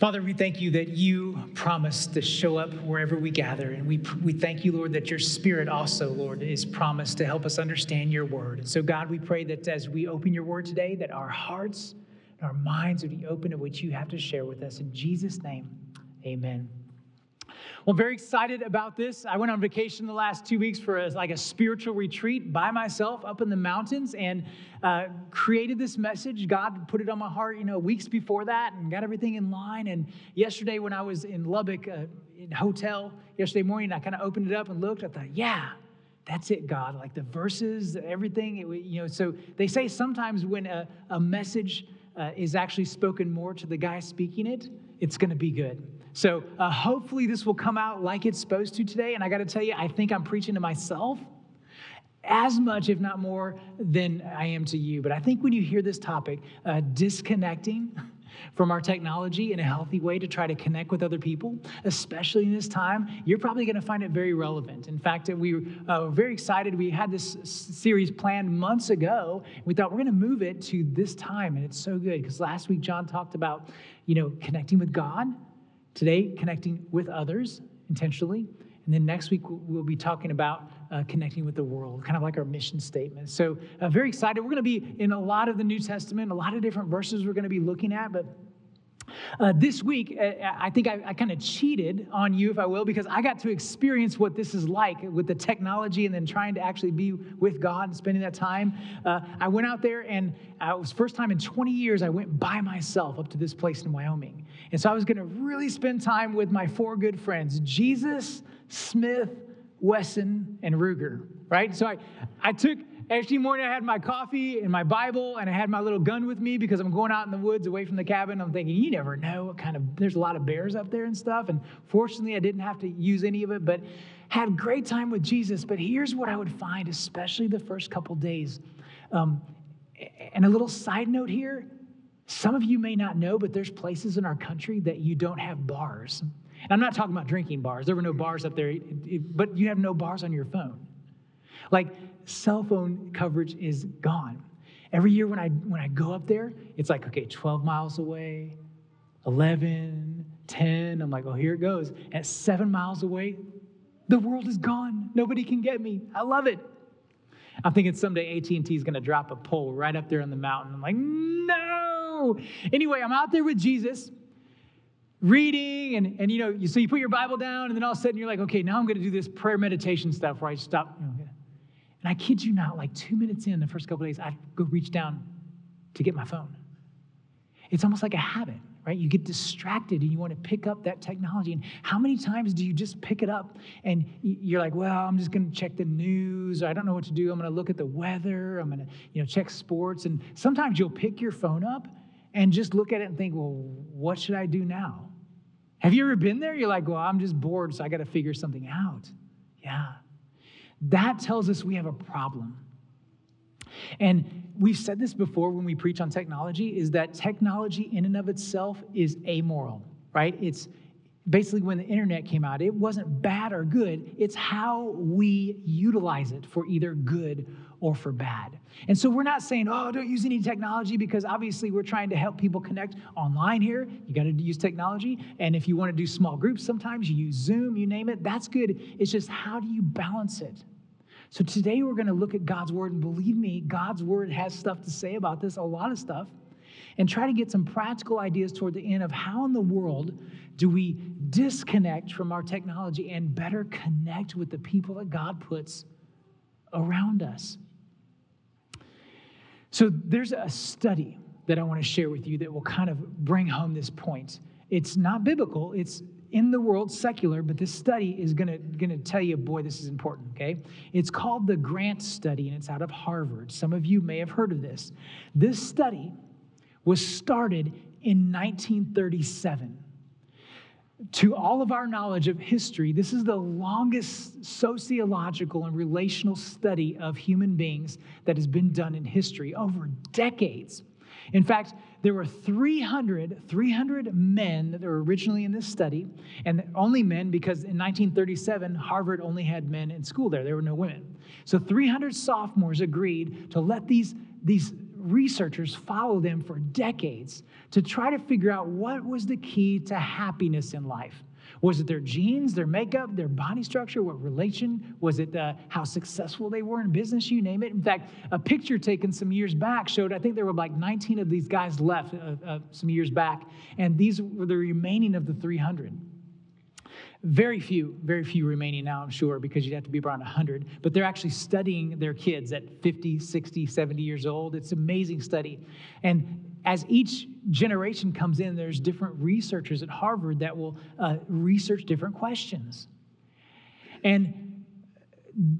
Father, we thank you that you promise to show up wherever we gather. And we, we thank you, Lord, that your spirit also, Lord, is promised to help us understand your word. And so, God, we pray that as we open your word today, that our hearts and our minds would be open to what you have to share with us. In Jesus' name, amen. Well, very excited about this. I went on vacation the last two weeks for a, like a spiritual retreat by myself up in the mountains and uh, created this message. God put it on my heart, you know, weeks before that and got everything in line. And yesterday, when I was in Lubbock, uh, in hotel, yesterday morning, I kind of opened it up and looked. I thought, yeah, that's it, God. Like the verses, everything, it, you know. So they say sometimes when a, a message uh, is actually spoken more to the guy speaking it, it's going to be good. So uh, hopefully this will come out like it's supposed to today. And I got to tell you, I think I'm preaching to myself as much, if not more, than I am to you. But I think when you hear this topic, uh, disconnecting from our technology in a healthy way to try to connect with other people, especially in this time, you're probably going to find it very relevant. In fact, we were uh, very excited. We had this series planned months ago. We thought we're going to move it to this time, and it's so good because last week John talked about, you know, connecting with God Today, connecting with others intentionally. And then next week, we'll be talking about uh, connecting with the world, kind of like our mission statement. So, uh, very excited. We're going to be in a lot of the New Testament, a lot of different verses we're going to be looking at, but uh, this week, uh, I think I, I kind of cheated on you, if I will, because I got to experience what this is like with the technology and then trying to actually be with God and spending that time. Uh, I went out there and uh, it was first time in 20 years I went by myself up to this place in Wyoming. And so I was going to really spend time with my four good friends, Jesus, Smith, Wesson, and Ruger, right? So I, I took Every morning I had my coffee and my Bible, and I had my little gun with me because I'm going out in the woods away from the cabin. I'm thinking, you never know what kind of, there's a lot of bears up there and stuff. And fortunately, I didn't have to use any of it, but had great time with Jesus. But here's what I would find, especially the first couple days. Um, and a little side note here some of you may not know, but there's places in our country that you don't have bars. And I'm not talking about drinking bars, there were no bars up there, but you have no bars on your phone. Like cell phone coverage is gone. Every year when I when I go up there, it's like, okay, 12 miles away, 11, 10. I'm like, oh, here it goes. At seven miles away, the world is gone. Nobody can get me. I love it. I'm thinking someday AT&T is going to drop a pole right up there on the mountain. I'm like, no. Anyway, I'm out there with Jesus reading and, and you know so you put your bible down and then all of a sudden you're like okay now i'm going to do this prayer meditation stuff where i stop you know, and I kid you not, like two minutes in the first couple days, I'd go reach down to get my phone. It's almost like a habit, right? You get distracted and you want to pick up that technology. And how many times do you just pick it up and you're like, well, I'm just going to check the news. Or I don't know what to do. I'm going to look at the weather. I'm going to, you know, check sports. And sometimes you'll pick your phone up and just look at it and think, well, what should I do now? Have you ever been there? You're like, well, I'm just bored, so I got to figure something out. Yeah. That tells us we have a problem. And we've said this before when we preach on technology is that technology in and of itself is amoral, right? It's basically when the internet came out, it wasn't bad or good, it's how we utilize it for either good or for bad. And so we're not saying, oh, don't use any technology because obviously we're trying to help people connect online here. You got to use technology. And if you want to do small groups, sometimes you use Zoom, you name it, that's good. It's just how do you balance it? So today we're going to look at God's word, and believe me, God's word has stuff to say about this, a lot of stuff, and try to get some practical ideas toward the end of how in the world do we disconnect from our technology and better connect with the people that God puts around us. So there's a study that I want to share with you that will kind of bring home this point. It's not biblical, it's in the world secular, but this study is gonna, gonna tell you, boy, this is important, okay? It's called the Grant Study, and it's out of Harvard. Some of you may have heard of this. This study was started in 1937. To all of our knowledge of history, this is the longest sociological and relational study of human beings that has been done in history over decades. In fact, there were 300, 300 men that were originally in this study, and only men because in 1937, Harvard only had men in school there. There were no women. So 300 sophomores agreed to let these, these researchers follow them for decades to try to figure out what was the key to happiness in life. Was it their genes, their makeup, their body structure? What relation? Was it uh, how successful they were in business? You name it. In fact, a picture taken some years back showed, I think there were like 19 of these guys left uh, uh, some years back, and these were the remaining of the 300. Very few, very few remaining now, I'm sure, because you'd have to be around 100. But they're actually studying their kids at 50, 60, 70 years old. It's amazing study. And as each generation comes in, there's different researchers at Harvard that will uh, research different questions. And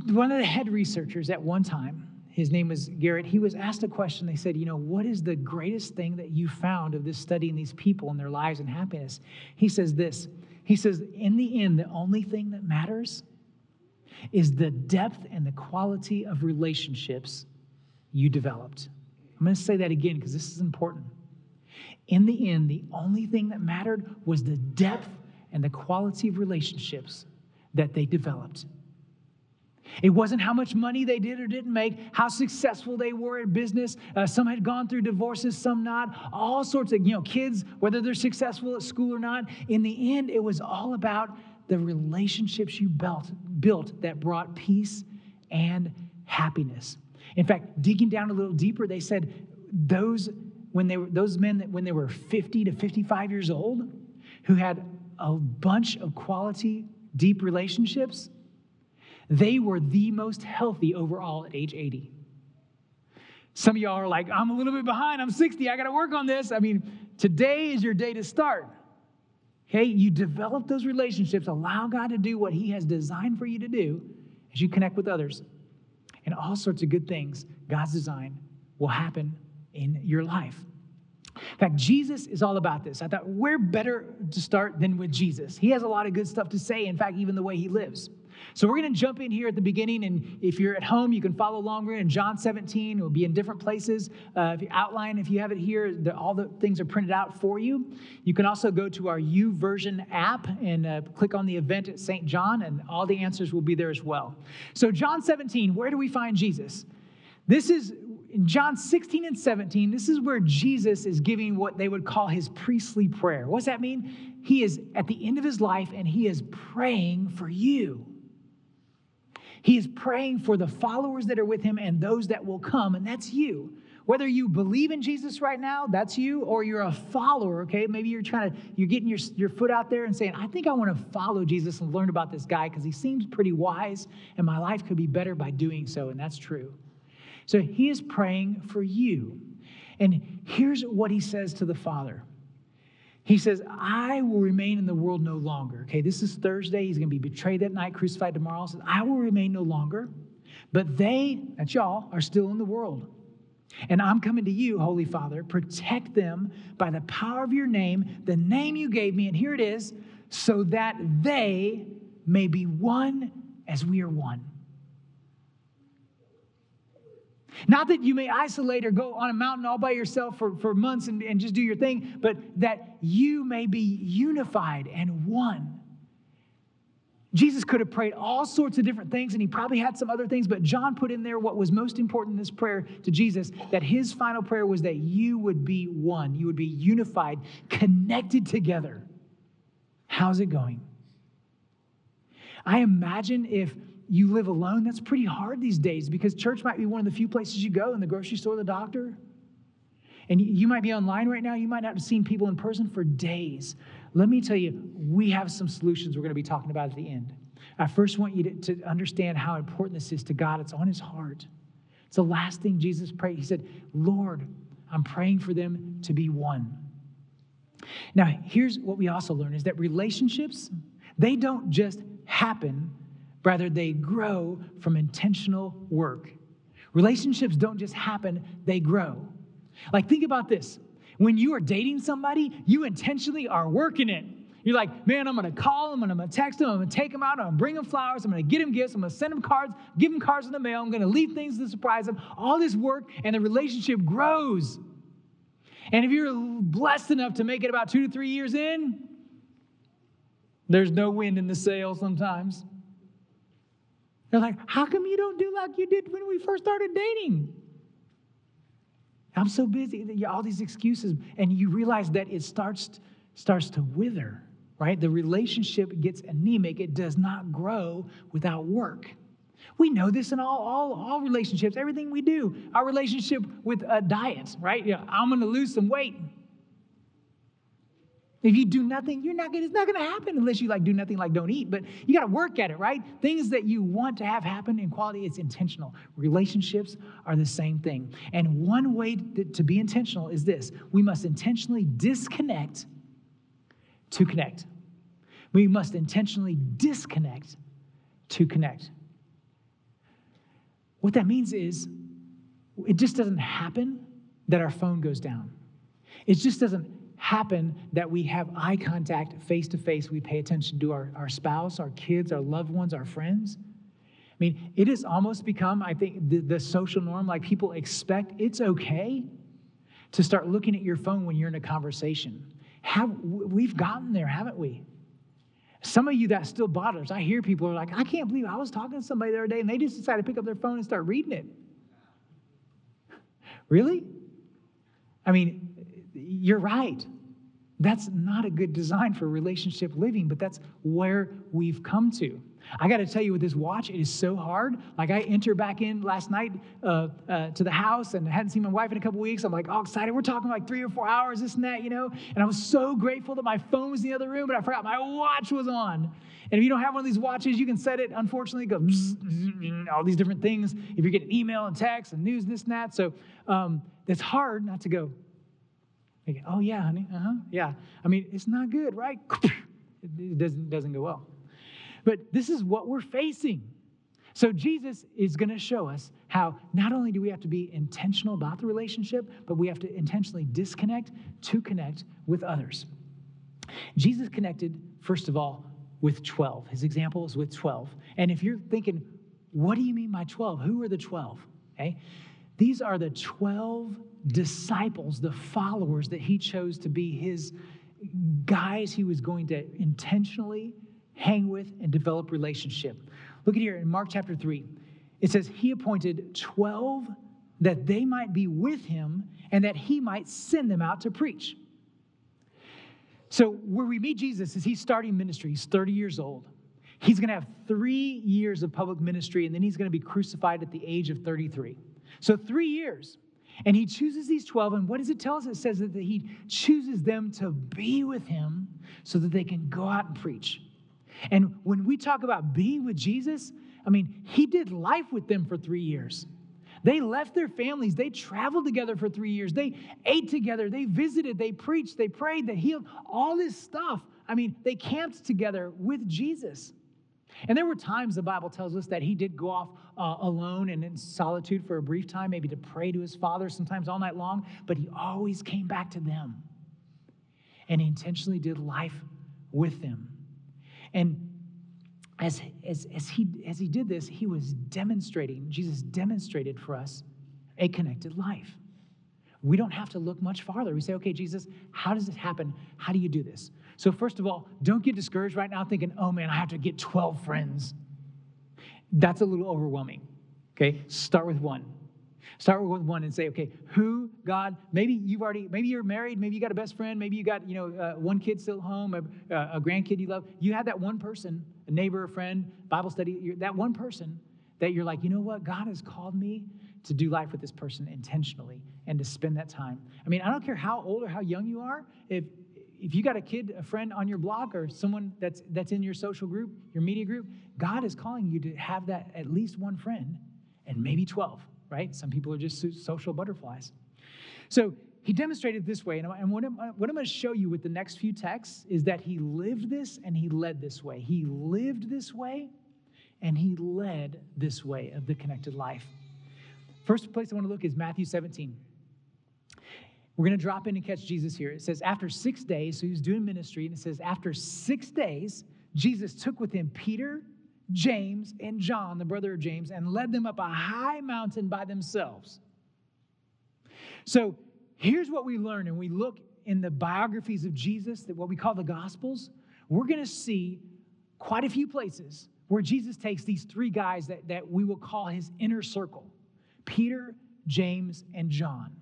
one of the head researchers at one time, his name was Garrett, he was asked a question. They said, You know, what is the greatest thing that you found of this study studying these people and their lives and happiness? He says this he says, in the end, the only thing that matters is the depth and the quality of relationships you developed. I'm going to say that again because this is important. In the end, the only thing that mattered was the depth and the quality of relationships that they developed. It wasn't how much money they did or didn't make, how successful they were at business. Uh, some had gone through divorces, some not. All sorts of, you know, kids, whether they're successful at school or not. In the end, it was all about the relationships you built, built that brought peace and happiness. In fact, digging down a little deeper, they said those when they were those men that when they were 50 to 55 years old, who had a bunch of quality, deep relationships they were the most healthy overall at age 80. Some of y'all are like, I'm a little bit behind. I'm 60. I got to work on this. I mean, today is your day to start. Okay, you develop those relationships, allow God to do what He has designed for you to do as you connect with others. And all sorts of good things, God's design, will happen in your life. In fact, Jesus is all about this. I thought, where better to start than with Jesus? He has a lot of good stuff to say, in fact, even the way He lives. So we're going to jump in here at the beginning, and if you're at home, you can follow along. We're in John 17. It will be in different places. Uh, if you outline, if you have it here, the, all the things are printed out for you. You can also go to our YouVersion app and uh, click on the event at St. John, and all the answers will be there as well. So John 17, where do we find Jesus? This is in John 16 and 17, this is where Jesus is giving what they would call his priestly prayer. What does that mean? He is at the end of his life and he is praying for you. He is praying for the followers that are with him and those that will come, and that's you. Whether you believe in Jesus right now, that's you, or you're a follower, okay? Maybe you're trying to, you're getting your, your foot out there and saying, I think I want to follow Jesus and learn about this guy because he seems pretty wise and my life could be better by doing so, and that's true. So he is praying for you. And here's what he says to the Father he says, I will remain in the world no longer. Okay, this is Thursday. He's going to be betrayed that night, crucified tomorrow. He says, I will remain no longer. But they, that's y'all, are still in the world. And I'm coming to you, Holy Father. Protect them by the power of your name, the name you gave me. And here it is, so that they may be one as we are one. Not that you may isolate or go on a mountain all by yourself for, for months and, and just do your thing, but that you may be unified and one. Jesus could have prayed all sorts of different things, and he probably had some other things, but John put in there what was most important in this prayer to Jesus that his final prayer was that you would be one, you would be unified, connected together. How's it going? I imagine if you live alone, that's pretty hard these days because church might be one of the few places you go in the grocery store, the doctor. And you might be online right now. You might not have seen people in person for days. Let me tell you, we have some solutions we're going to be talking about at the end. I first want you to, to understand how important this is to God. It's on his heart. It's the last thing Jesus prayed. He said, Lord, I'm praying for them to be one. Now, here's what we also learn is that relationships, they don't just happen Rather, they grow from intentional work. Relationships don't just happen, they grow. Like, think about this. When you are dating somebody, you intentionally are working it. You're like, man, I'm gonna call them, I'm gonna text them, I'm gonna take them out, I'm gonna bring them flowers, I'm gonna get them gifts, I'm gonna send them cards, give them cards in the mail, I'm gonna leave things to surprise them. All this work, and the relationship grows. And if you're blessed enough to make it about two to three years in, there's no wind in the sail sometimes. They're like, how come you don't do like you did when we first started dating? I'm so busy, all these excuses. And you realize that it starts, starts to wither, right? The relationship gets anemic. It does not grow without work. We know this in all, all, all relationships, everything we do. Our relationship with uh, diets, right? Yeah, I'm going to lose some weight. If you do nothing, you're not gonna, it's not gonna happen unless you like do nothing like don't eat. But you gotta work at it, right? Things that you want to have happen in quality, it's intentional. Relationships are the same thing. And one way to, to be intentional is this we must intentionally disconnect to connect. We must intentionally disconnect to connect. What that means is it just doesn't happen that our phone goes down. It just doesn't happen that we have eye contact face to face. We pay attention to our, our spouse, our kids, our loved ones, our friends. I mean, it has almost become, I think, the, the social norm. Like people expect it's okay to start looking at your phone when you're in a conversation. Have, we've gotten there, haven't we? Some of you that still bothers. I hear people are like, I can't believe I was talking to somebody the other day and they just decided to pick up their phone and start reading it. Really? I mean, you're right. That's not a good design for relationship living, but that's where we've come to. I got to tell you, with this watch, it is so hard. Like I enter back in last night uh, uh, to the house and I hadn't seen my wife in a couple weeks. I'm like, oh, excited. We're talking like three or four hours, this and that, you know. And I was so grateful that my phone was in the other room, but I forgot my watch was on. And if you don't have one of these watches, you can set it. Unfortunately, go all these different things. If you're getting email and text and news, this and that, so um, it's hard not to go oh, yeah, honey, uh huh, yeah. I mean, it's not good, right? It doesn't, doesn't go well. But this is what we're facing. So Jesus is going to show us how not only do we have to be intentional about the relationship, but we have to intentionally disconnect to connect with others. Jesus connected, first of all, with 12. His example is with 12. And if you're thinking, what do you mean by 12? Who are the 12? Okay? These are the 12 disciples, the followers that he chose to be his guys he was going to intentionally hang with and develop relationship. Look at here in Mark chapter 3. It says, He appointed 12 that they might be with him and that he might send them out to preach. So, where we meet Jesus is he's starting ministry. He's 30 years old. He's going to have three years of public ministry, and then he's going to be crucified at the age of 33. So, three years. And he chooses these 12, and what does it tell us? It says that he chooses them to be with him so that they can go out and preach. And when we talk about being with Jesus, I mean, he did life with them for three years. They left their families. They traveled together for three years. They ate together. They visited. They preached. They prayed. They healed. All this stuff. I mean, they camped together with Jesus. And there were times the Bible tells us that he did go off uh, alone and in solitude for a brief time, maybe to pray to his father, sometimes all night long, but he always came back to them. And he intentionally did life with them. And as, as, as, he, as he did this, he was demonstrating, Jesus demonstrated for us a connected life. We don't have to look much farther. We say, okay, Jesus, how does this happen? How do you do this? So, first of all, don't get discouraged right now thinking, oh man, I have to get 12 friends. That's a little overwhelming. Okay, start with one. Start with one and say, okay, who, God, maybe you've already, maybe you're married, maybe you got a best friend, maybe you got, you know, uh, one kid still at home, a, a, grandkid you love. You have that one person, a neighbor, a friend, Bible study, that one person that you're like, you know what, God has called me to do life with this person intentionally and to spend that time. I mean, I don't care how old or how young you are, if if you got a kid, a friend on your blog or someone that's that's in your social group, your media group, God is calling you to have that at least one friend, and maybe twelve. Right? Some people are just social butterflies. So he demonstrated this way, and what I'm, what I'm going to show you with the next few texts is that he lived this and he led this way. He lived this way, and he led this way of the connected life. First place I want to look is Matthew 17. We're going to drop in and catch Jesus here. It says, after six days, so he was doing ministry, and it says, after six days, Jesus took with him Peter, James, and John, the brother of James, and led them up a high mountain by themselves. So here's what we learn, and we look in the biographies of Jesus, that what we call the Gospels, we're going to see quite a few places where Jesus takes these three guys that, that we will call his inner circle Peter, James, and John.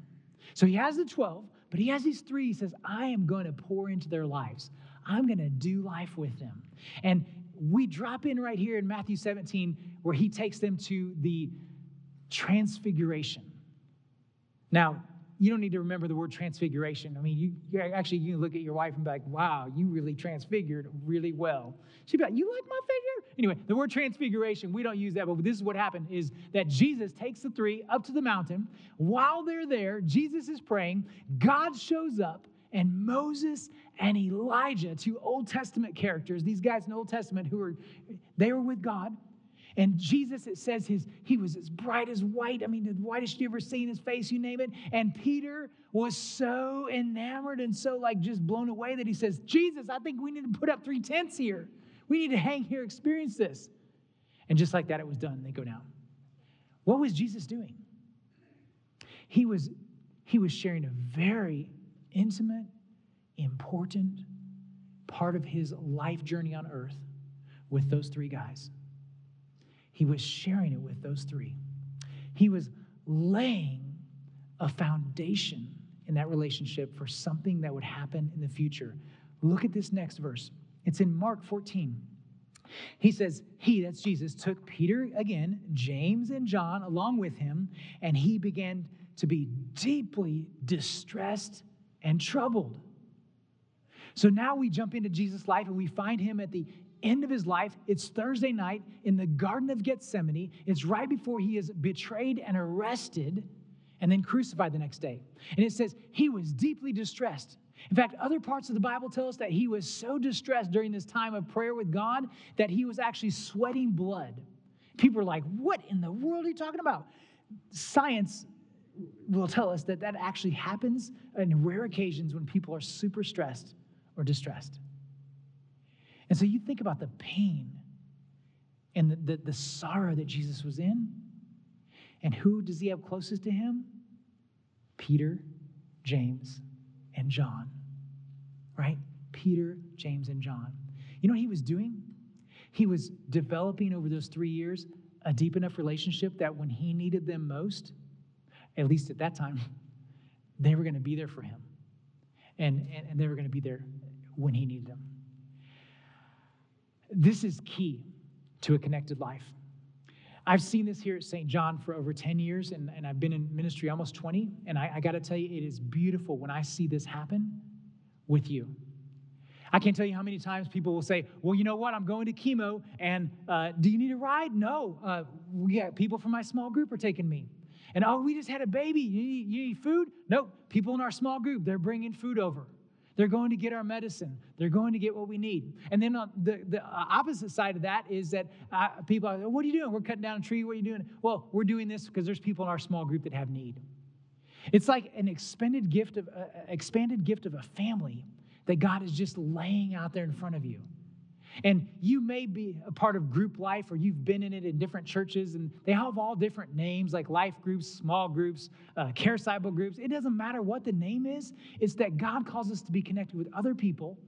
So he has the 12, but he has these three. He says, I am going to pour into their lives. I'm going to do life with them. And we drop in right here in Matthew 17 where he takes them to the transfiguration. Now, you don't need to remember the word transfiguration. I mean, you, you actually you look at your wife and be like, "Wow, you really transfigured really well." She'd be like, "You like my figure?" Anyway, the word transfiguration we don't use that, but this is what happened: is that Jesus takes the three up to the mountain. While they're there, Jesus is praying. God shows up, and Moses and Elijah, two Old Testament characters, these guys in the Old Testament who were they were with God. And Jesus, it says his, he was as bright as white. I mean, the whitest you ever seen his face, you name it. And Peter was so enamored and so like just blown away that he says, Jesus, I think we need to put up three tents here. We need to hang here, experience this. And just like that, it was done. They go down. What was Jesus doing? He was, he was sharing a very intimate, important part of his life journey on earth with those three guys. He was sharing it with those three. He was laying a foundation in that relationship for something that would happen in the future. Look at this next verse. It's in Mark 14. He says, He, that's Jesus, took Peter again, James, and John along with him, and he began to be deeply distressed and troubled. So now we jump into Jesus' life and we find him at the end of his life. It's Thursday night in the Garden of Gethsemane. It's right before he is betrayed and arrested and then crucified the next day. And it says he was deeply distressed. In fact, other parts of the Bible tell us that he was so distressed during this time of prayer with God that he was actually sweating blood. People are like, What in the world are you talking about? Science will tell us that that actually happens in rare occasions when people are super stressed or distressed. And so you think about the pain and the, the, the, sorrow that Jesus was in. And who does he have closest to him? Peter, James, and John. Right? Peter, James, and John. You know what he was doing? He was developing over those three years a deep enough relationship that when he needed them most, at least at that time, they were going to be there for him. And, and, and they were going to be there when he needed them. This is key to a connected life. I've seen this here at St. John for over 10 years, and, and I've been in ministry almost 20. And I, I got to tell you, it is beautiful when I see this happen with you. I can't tell you how many times people will say, Well, you know what? I'm going to chemo, and uh, do you need a ride? No. Uh, we got people from my small group are taking me. And oh, we just had a baby. You need, you need food? Nope. People in our small group, they're bringing food over. They're going to get our medicine. They're going to get what we need. And then on the, the opposite side of that is that uh, people are, what are you doing? We're cutting down a tree. What are you doing? Well, we're doing this because there's people in our small group that have need. It's like an expanded gift of uh, expanded gift of a family that God is just laying out there in front of you. And you may be a part of group life or you've been in it in different churches, and they have all different names like life groups, small groups, uh, care cycle groups. It doesn't matter what the name is, it's that God calls us to be connected with other people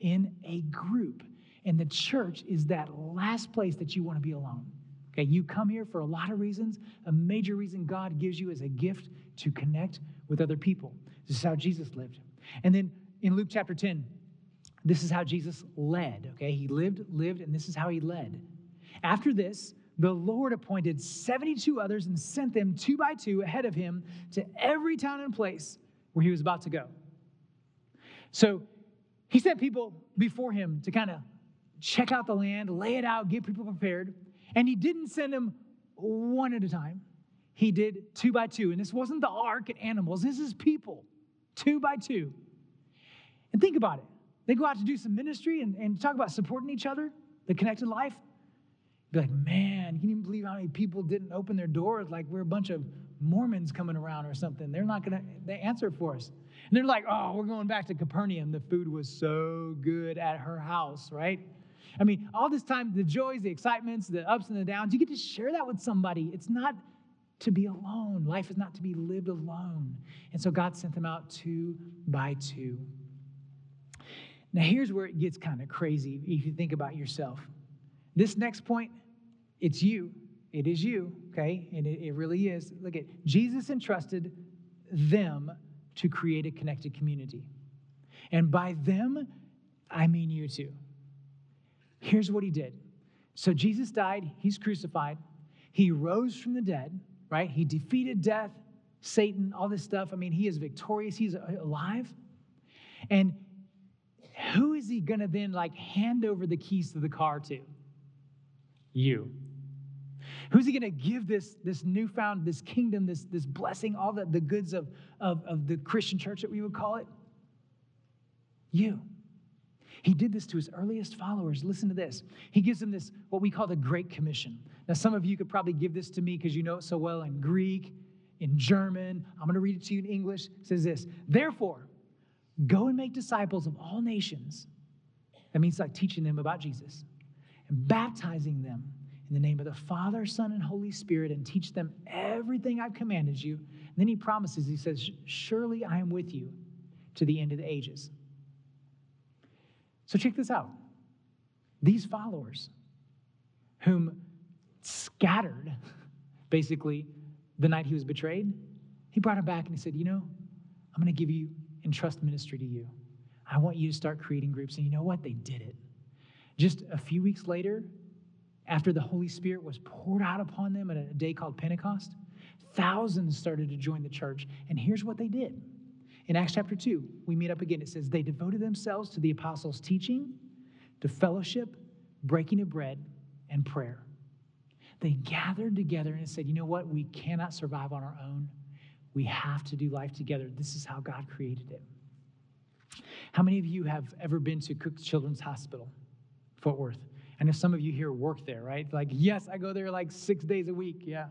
in a group. And the church is that last place that you want to be alone. Okay, you come here for a lot of reasons. A major reason God gives you is a gift to connect with other people. This is how Jesus lived. And then in Luke chapter 10, this is how Jesus led, okay? He lived, lived, and this is how he led. After this, the Lord appointed 72 others and sent them two by two ahead of him to every town and place where he was about to go. So he sent people before him to kind of check out the land, lay it out, get people prepared. And he didn't send them one at a time, he did two by two. And this wasn't the ark and animals, this is people, two by two. And think about it they go out to do some ministry and, and talk about supporting each other, the connected life. Be like, man, you can even believe how many people didn't open their doors like we're a bunch of Mormons coming around or something. They're not going to they answer for us. And they're like, oh, we're going back to Capernaum. The food was so good at her house, right? I mean, all this time, the joys, the excitements, the ups and the downs, you get to share that with somebody. It's not to be alone. Life is not to be lived alone. And so God sent them out two by two. Now, here's where it gets kind of crazy if you think about yourself. This next point, it's you. It is you, okay? And it, it really is. Look at Jesus entrusted them to create a connected community. And by them, I mean you too. Here's what he did. So Jesus died, he's crucified, he rose from the dead, right? He defeated death, Satan, all this stuff. I mean, he is victorious, he's alive. And who is he going to then like hand over the keys to the car to? You. Who's he going to give this, this newfound, this kingdom, this, this blessing, all the, the goods of, of, of the Christian church that we would call it? You. He did this to his earliest followers. Listen to this. He gives them this, what we call the Great Commission. Now, some of you could probably give this to me because you know it so well in Greek, in German. I'm going to read it to you in English. It says this Therefore, go and make disciples of all nations. That means like teaching them about Jesus and baptizing them in the name of the Father, Son, and Holy Spirit and teach them everything I've commanded you. And then he promises, he says, Surely I am with you to the end of the ages. So check this out. These followers, whom scattered basically the night he was betrayed, he brought him back and he said, You know, I'm going to give you entrust ministry to you. I want you to start creating groups. And you know what? They did it. Just a few weeks later, after the Holy Spirit was poured out upon them at a day called Pentecost, thousands started to join the church. And here's what they did. In Acts chapter 2, we meet up again. It says, They devoted themselves to the apostles' teaching, to fellowship, breaking of bread, and prayer. They gathered together and said, You know what? We cannot survive on our own. We have to do life together. This is how God created it. How many of you have ever been to Cook Children's Hospital, Fort Worth? I know some of you here work there, right? Like, yes, I go there like six days a week. Yeah.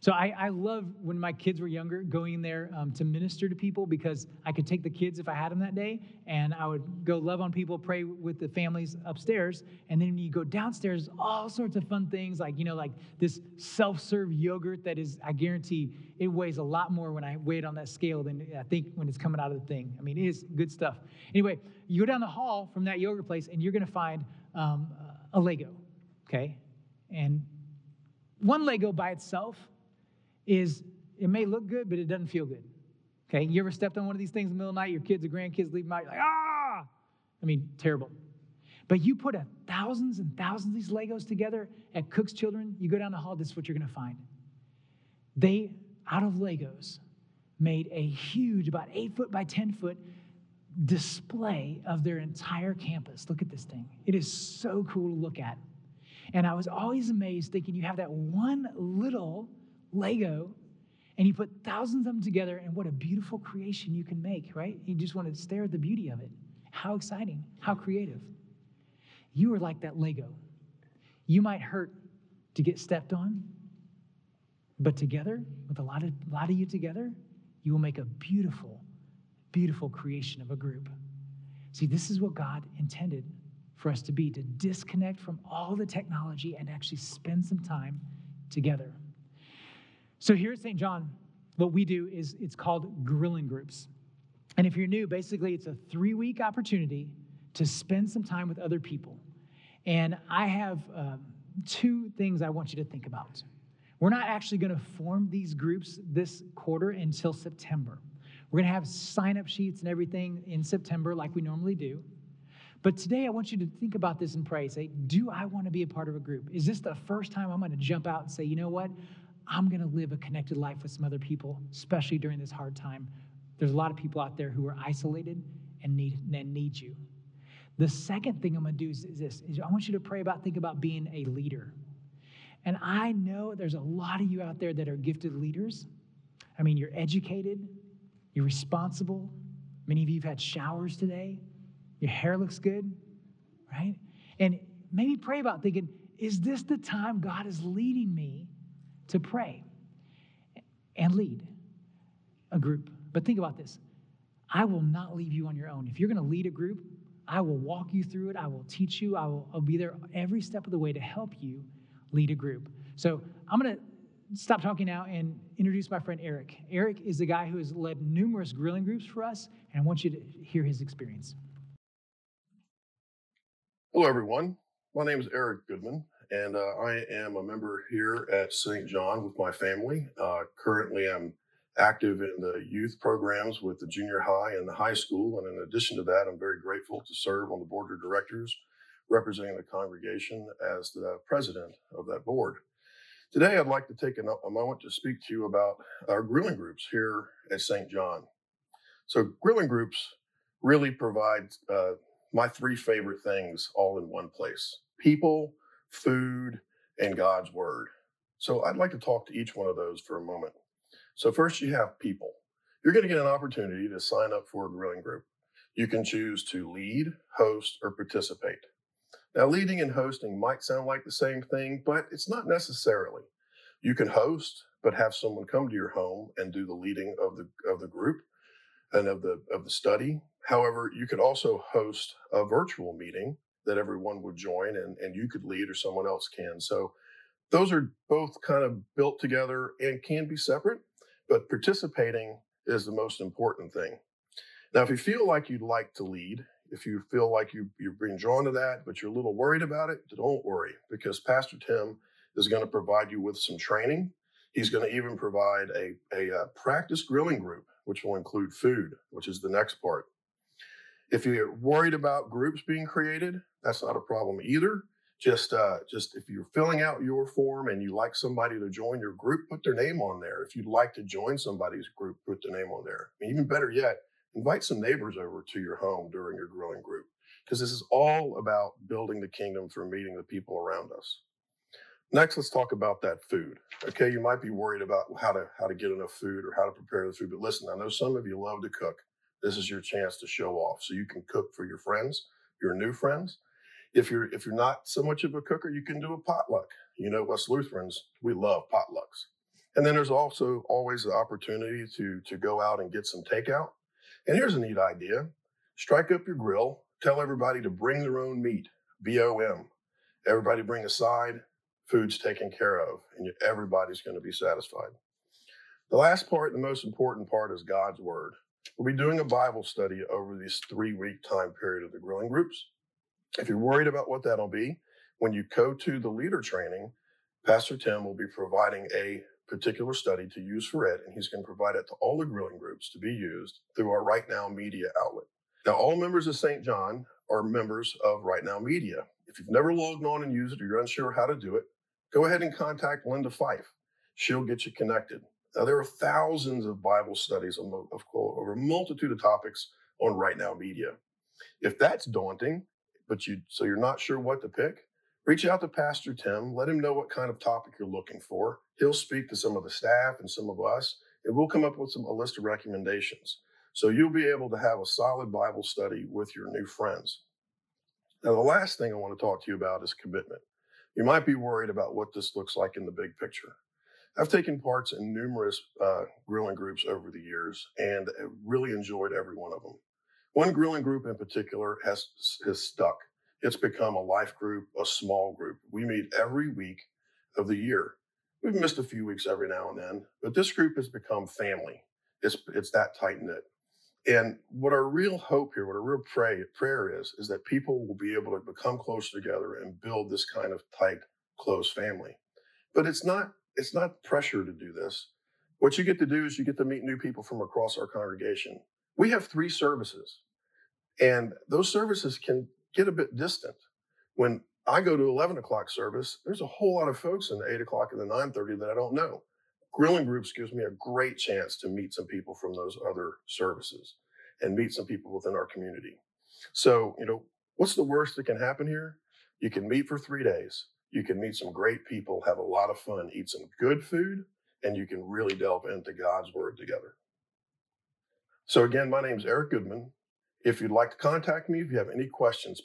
So I, I love when my kids were younger going there um, to minister to people because I could take the kids if I had them that day and I would go love on people, pray with the families upstairs. And then you go downstairs, all sorts of fun things like, you know, like this self serve yogurt that is, I guarantee it weighs a lot more when I weigh it on that scale than I think when it's coming out of the thing. I mean, it is good stuff. Anyway, you go down the hall from that yogurt place and you're going to find um, a Lego, okay? And one Lego by itself is it may look good, but it doesn't feel good. Okay, you ever stepped on one of these things in the middle of the night, your kids or grandkids leave you're like, ah! I mean, terrible. But you put a thousands and thousands of these Legos together at Cook's Children, you go down the hall, this is what you're gonna find. They, out of Legos, made a huge, about eight foot by 10 foot display of their entire campus. Look at this thing. It is so cool to look at. And I was always amazed thinking you have that one little Lego, and you put thousands of them together, and what a beautiful creation you can make, right? You just want to stare at the beauty of it. How exciting, how creative. You are like that Lego. You might hurt to get stepped on, but together, with a lot of, a lot of you together, you will make a beautiful, beautiful creation of a group. See, this is what God intended for us to be to disconnect from all the technology and actually spend some time together. So here at St. John, what we do is it's called grilling groups. And if you're new, basically it's a three week opportunity to spend some time with other people. And I have um, two things I want you to think about. We're not actually going to form these groups this quarter until September. We're going to have sign up sheets and everything in September, like we normally do. But today, I want you to think about this and pray. Say, Do I want to be a part of a group? Is this the first time I'm going to jump out and say, You know what? I'm going to live a connected life with some other people, especially during this hard time. There's a lot of people out there who are isolated and need, and need you. The second thing I'm going to do is, is this is I want you to pray about, think about being a leader. And I know there's a lot of you out there that are gifted leaders. I mean, you're educated, you're responsible. Many of you have had showers today. Your hair looks good, right? And maybe pray about thinking, is this the time God is leading me to pray and lead a group. But think about this I will not leave you on your own. If you're going to lead a group, I will walk you through it. I will teach you. I will I'll be there every step of the way to help you lead a group. So I'm going to stop talking now and introduce my friend Eric. Eric is the guy who has led numerous grilling groups for us, and I want you to hear his experience. Hello, everyone. My name is Eric Goodman and uh, I am a member here at St. John with my family. Uh, currently, I'm active in the youth programs with the junior high and the high school. And in addition to that, I'm very grateful to serve on the board of directors representing the congregation as the president of that board. Today, I'd like to take a, moment to speak to you about our grilling groups here at St. John. So, grilling groups really provide uh, my three favorite things all in one place people, food, and God's word. So, I'd like to talk to each one of those for a moment. So, first, you have people. You're going to get an opportunity to sign up for a grilling group. You can choose to lead, host, or participate. Now, leading and hosting might sound like the same thing, but it's not necessarily. You can host, but have someone come to your home and do the leading of the of the group and of the of the study. However, you could also host a virtual meeting that everyone would join and, and you could lead or someone else can. So those are both kind of built together and can be separate, but participating is the most important thing. Now, if you feel like you'd like to lead if you feel like you, you're being drawn to that, but you're a little worried about it, don't worry because Pastor Tim is going to provide you with some training. He's going to even provide a, a, a uh, practice grilling group, which will include food, which is the next part. If you're worried about groups being created, that's not a problem either. Just, uh, just if you're filling out your form and you like somebody to join your group, put their name on there. If you'd like to join somebody's group, put their name on there. Even better yet, invite some neighbors over to your home during your grilling group because this is all about building the kingdom through meeting the people around us. Next, let's talk about that food. Okay, you might be worried about how to how to get enough food or how to prepare the food, but listen, I know some of you love to cook. This is your chance to show off, so you can cook for your friends, your new friends. If you're if you're not so much of a cooker, you can do a potluck. You know, us Lutherans, we love potlucks. And then there's also always the opportunity to to go out and get some takeout. And here's a neat idea strike up your grill, tell everybody to bring their own meat, B O M. Everybody bring a side, food's taken care of, and everybody's going to be satisfied. The last part, the most important part, is God's Word. We'll be doing a Bible study over this three week time period of the grilling groups. If you're worried about what that'll be, when you go to the leader training, Pastor Tim will be providing a particular study to use for it, and he's going to provide it to all the grilling groups to be used through our RightNow Media outlet. Now, all members of St. John are members of RightNow Media. If you've never logged on and used it or you're unsure how to do it, go ahead and contact Linda Fife. She'll get you connected. Now, there are thousands of Bible studies of, of, over a multitude of topics on RightNow Media. If that's daunting, but you so you're not sure what to pick, reach out to Pastor Tim. Let him know what kind of topic you're looking for. He'll speak to some of the staff and some of us, and we'll come up with some a list of recommendations. So you'll be able to have a solid Bible study with your new friends. Now, the last thing I want to talk to you about is commitment. You might be worried about what this looks like in the big picture. I've taken parts in numerous uh, grilling groups over the years and really enjoyed every one of them. One grilling group in particular has, has stuck. It's become a life group, a small group. We meet every week of the year. We've missed a few weeks every now and then, but this group has become family. It's it's that tight knit. And what our real hope here, what our real pray, prayer is, is that people will be able to become close together and build this kind of tight, close family. But it's not it's not pressure to do this. What you get to do is you get to meet new people from across our congregation. We have three services, and those services can get a bit distant. When I go to 11 o'clock service, there's a whole lot of folks in the 8 o'clock and the 9.30 that I don't know. Grilling groups gives me a great chance to meet some people from those other services and meet some people within our community. So, you know, what's the worst that can happen here? You can meet for three days. You can meet some great people, have a lot of fun, eat some good food, and you can really delve into God's word together. So, again, my name is Eric Goodman. If you'd like to contact me, if you have any questions,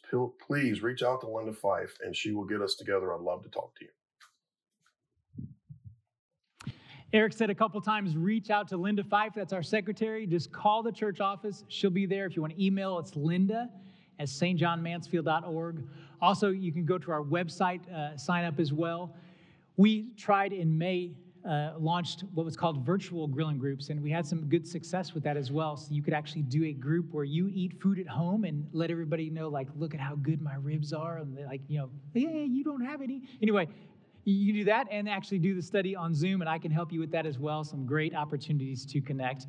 please reach out to Linda Fife and she will get us together. I'd love to talk to you. Eric said a couple times, reach out to Linda Fife. That's our secretary. Just call the church office. She'll be there. If you want to email, it's linda at stjohnmansfield.org. Also, you can go to our website, uh, sign up as well. We tried in May uh, launched what was called virtual grilling groups, and we had some good success with that as well. So you could actually do a group where you eat food at home and let everybody know, like, look at how good my ribs are, and like, you know, yeah, you don't have any. Anyway, you do that and actually do the study on Zoom, and I can help you with that as well. Some great opportunities to connect.